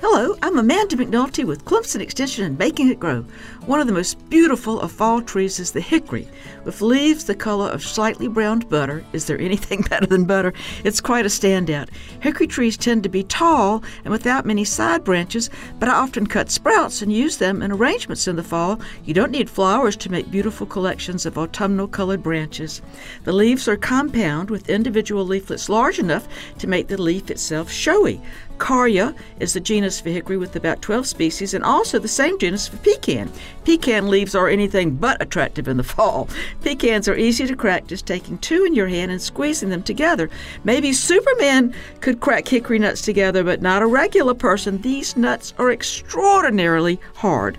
Hello, I'm Amanda McNulty with Clemson Extension and Making It Grow. One of the most beautiful of fall trees is the hickory. With leaves the color of slightly browned butter, is there anything better than butter? It's quite a standout. Hickory trees tend to be tall and without many side branches, but I often cut sprouts and use them in arrangements in the fall. You don't need flowers to make beautiful collections of autumnal colored branches. The leaves are compound with individual leaflets large enough to make the leaf itself showy. Carya is the genus for hickory with about 12 species and also the same genus for pecan. Pecan leaves are anything but attractive in the fall. Pecans are easy to crack just taking two in your hand and squeezing them together. Maybe Superman could crack hickory nuts together, but not a regular person. These nuts are extraordinarily hard.